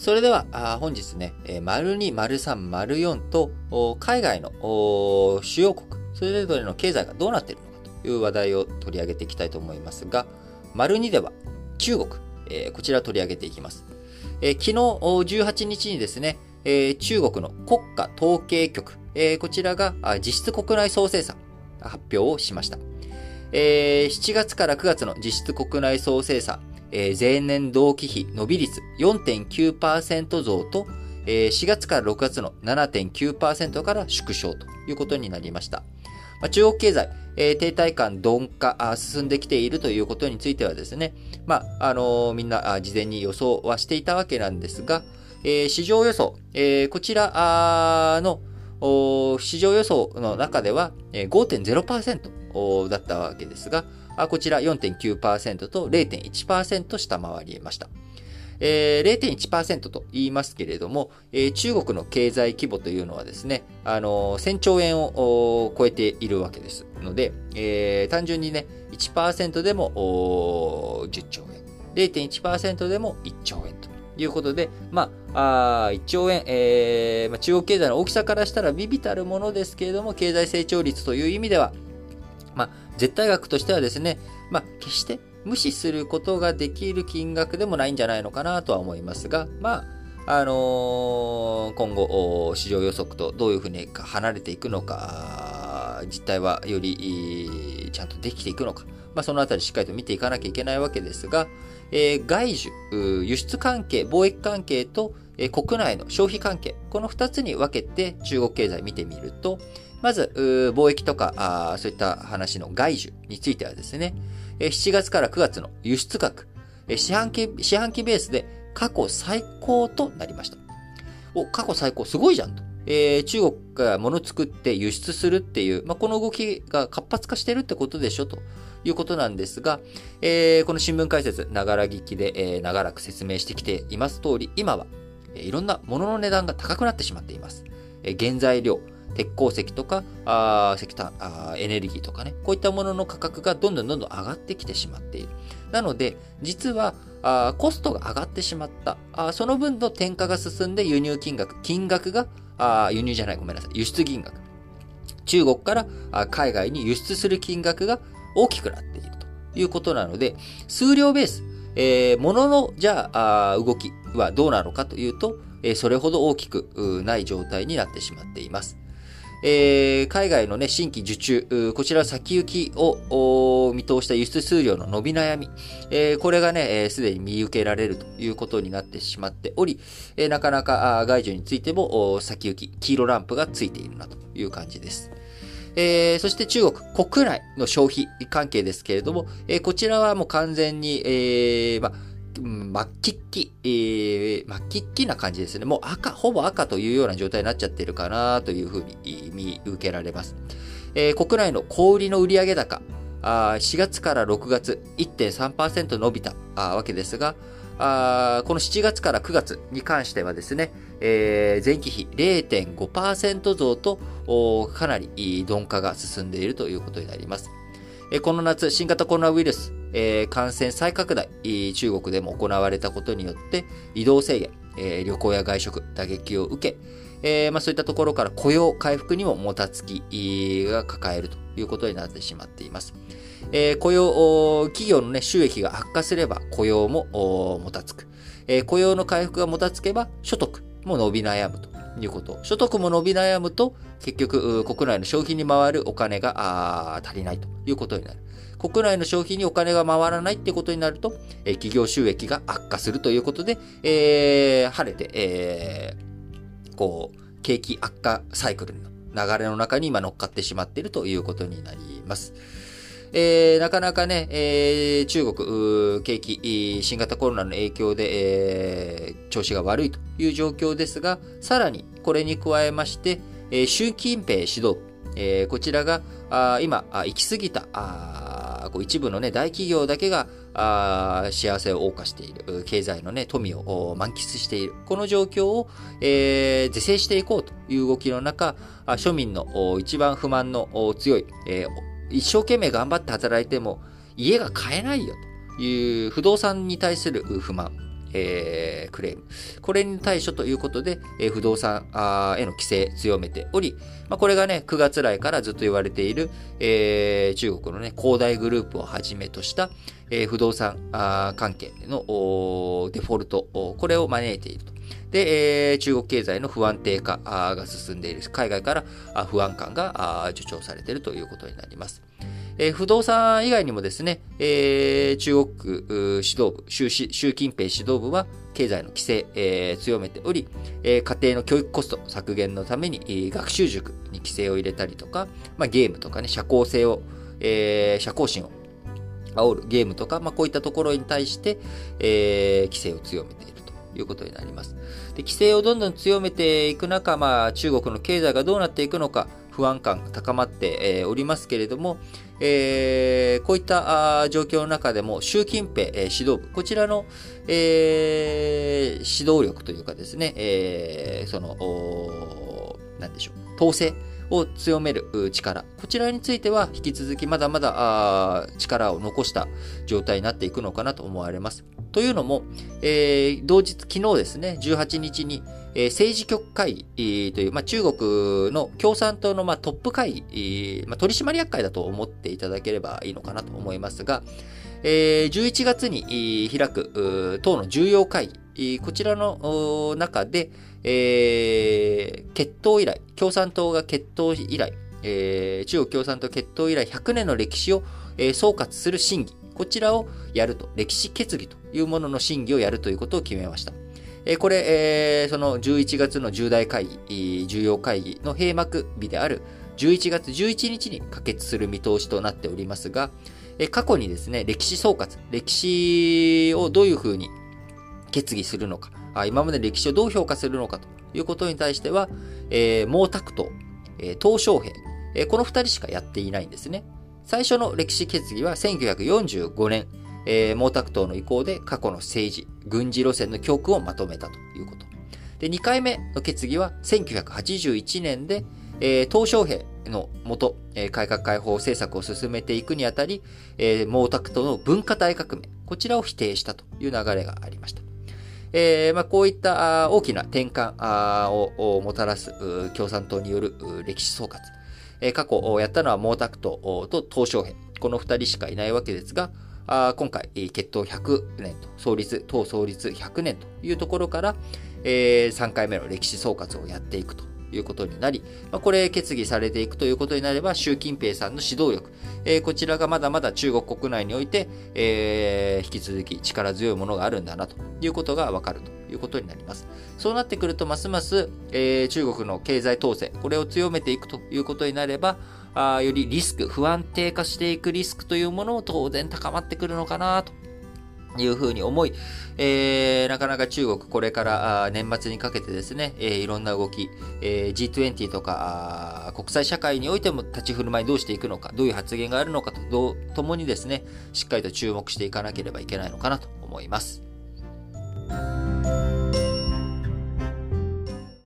それでは、本日ね、丸2、丸3、丸4と、海外の主要国、それぞれの経済がどうなっているのかという話題を取り上げていきたいと思いますが、丸2では中国、こちら取り上げていきます。昨日18日にですね、中国の国家統計局、こちらが実質国内総生産発表をしました。7月から9月の実質国内総生産、え、前年同期比伸び率4.9%増と、え、4月から6月の7.9%から縮小ということになりました。ま、中国経済、え、停滞感鈍化進んできているということについてはですね、まあ、あの、みんな事前に予想はしていたわけなんですが、え、市場予想、え、こちらの市場予想の中では5.0%だったわけですが、こちら4.9%と0.1%下回りました。えー、0.1%と言いますけれども、えー、中国の経済規模というのはですね、あのー、1000兆円を超えているわけですので、えー、単純にね、1%でも10兆円、0.1%でも1兆円ということで、まあ、あ1兆円、えーまあ、中国経済の大きさからしたら微々たるものですけれども、経済成長率という意味では、まあ、絶対額としてはですね、まあ、決して無視することができる金額でもないんじゃないのかなとは思いますが、まあ、あのー、今後、市場予測とどういうふうに離れていくのか、実態はよりちゃんとできていくのか、まあ、そのあたりしっかりと見ていかなきゃいけないわけですが、えー、外需、輸出関係、貿易関係と、国内の消費関係、この2つに分けて中国経済見てみると、まず、貿易とか、そういった話の外需についてはですね、7月から9月の輸出額、四半期、四半期ベースで過去最高となりました。お、過去最高、すごいじゃんと。えー、中国が物作って輸出するっていう、まあ、この動きが活発化してるってことでしょということなんですが、えー、この新聞解説、ながら聞きで、えー、長らく説明してきています通り、今は、いろんな物のの値段が高くなってしまっています。原材料、鉄鉱石とか、あ石炭あ、エネルギーとかね、こういったものの価格がどんどんどんどん上がってきてしまっている。なので、実は、あコストが上がってしまったあ。その分の転嫁が進んで輸入金額、金額が、あ輸入じゃない、ごめんなさい、輸出金額。中国からあ海外に輸出する金額が大きくなっているということなので、数量ベース、えー、物の、じゃあ、動きはどうなのかというと、えー、それほど大きくない状態になってしまっています。えー、海外のね、新規受注、こちら先行きを見通した輸出数量の伸び悩み、えー、これがね、す、で、に見受けられるということになってしまっており、えー、なかなか外需についても先行き、黄色ランプがついているなという感じです。えー、そして中国国内の消費関係ですけれども、えー、こちらはもう完全に、えー、ま末期っき、えー、末期っきな感じですね。もう赤、ほぼ赤というような状態になっちゃってるかなというふうに見受けられます。えー、国内の小売りの売上高、あ4月から6月1.3%伸びたわけですが、あこの7月から9月に関してはですね、えー、前期比0.5%増とかなり鈍化が進んでいるということになります。この夏、新型コロナウイルス、えー、感染再拡大、中国でも行われたことによって、移動制限、えー、旅行や外食、打撃を受け、えーまあ、そういったところから雇用回復にももたつきが抱えるということになってしまっています。えー、雇用、企業の、ね、収益が悪化すれば雇用ももたつく、えー。雇用の回復がもたつけば所得も伸び悩むということ。所得も伸び悩むと結局国内の消費に回るお金が足りないということになる。国内の消費にお金が回らないってことになると、えー、企業収益が悪化するということで、えー、晴れて、えー、こう、景気悪化サイクルの流れの中に今乗っかってしまっているということになります。えー、なかなかね、えー、中国、景気、新型コロナの影響で、えー、調子が悪いという状況ですが、さらにこれに加えまして、えー、習近平指導部、えー、こちらがあ今あ、行き過ぎたあこう一部の、ね、大企業だけがあ幸せを謳歌している、経済の、ね、富を満喫している、この状況を、えー、是正していこうという動きの中、庶民の一番不満の強い、えー一生懸命頑張って働いても家が買えないよという不動産に対する不満、えー、クレーム。これに対処ということで、えー、不動産への規制強めており、まあ、これがね、9月来からずっと言われている、えー、中国のね、恒大グループをはじめとした、え、不動産関係のデフォルト、これを招いていると。で、えー、中国経済の不安定化が進んでいる。海外から不安感が助長されているということになります。えー、不動産以外にもですね、えー、中国指導部、習習近平指導部は経済の規制、えー、強めており、えー、家庭の教育コスト削減のために、えー、学習塾に規制を入れたりとか、まあ、ゲームとかね、社交性を、えー、社交心を煽るゲームとか、まあ、こういったところに対して、えー、規制を強めているいうことになります。で規制をどんどん強めていく中、まあ、中国の経済がどうなっていくのか、不安感が高まっておりますけれども、えー、こういった状況の中でも、習近平指導部、こちらの、えー、指導力というかですね、えー、その、なんでしょう、統制を強める力、こちらについては引き続きまだまだ力を残した状態になっていくのかなと思われます。というのも、えー、同日、昨日ですね、18日に、えー、政治局会議という、まあ、中国の共産党の、まあ、トップ会議、まあ、取締役会だと思っていただければいいのかなと思いますが、えー、11月に開く党の重要会議、こちらの中で、決闘以来、共産党が決闘以来、中国共産党決闘以来100年の歴史を、総括する審議、こちらをやると、歴史決議というものの審議をやるということを決めました。これ、その11月の重大会議、重要会議の閉幕日である11月11日に可決する見通しとなっておりますが、え過去にですね、歴史総括、歴史をどういうふうに決議するのか、今まで歴史をどう評価するのかということに対しては、えー、毛沢東、えー、鄧小平、えー、この二人しかやっていないんですね。最初の歴史決議は1945年、え、毛沢東の意向で過去の政治、軍事路線の教訓をまとめたということ。で、2回目の決議は1981年で、えー、鄧小平のもと、えー、改革開放政策を進めていくにあたり、えー、毛沢東の文化大革命、こちらを否定したという流れがありました。えーまあ、こういった大きな転換をもたらす共産党による歴史総括。過去やったのは毛沢東と鄧小平。この二人しかいないわけですが、今回、決闘100年と、創立、党創立100年というところから、えー、3回目の歴史総括をやっていくということになり、まあ、これ決議されていくということになれば、習近平さんの指導力、えー、こちらがまだまだ中国国内において、えー、引き続き力強いものがあるんだなということがわかるということになります。そうなってくると、ますます、えー、中国の経済統制、これを強めていくということになれば、あよりリスク、不安定化していくリスクというものも当然高まってくるのかなというふうに思い、えー、なかなか中国これから年末にかけてですね、えー、いろんな動き、えー、G20 とか国際社会においても立ち振る舞いどうしていくのか、どういう発言があるのかと、ともにですね、しっかりと注目していかなければいけないのかなと思います。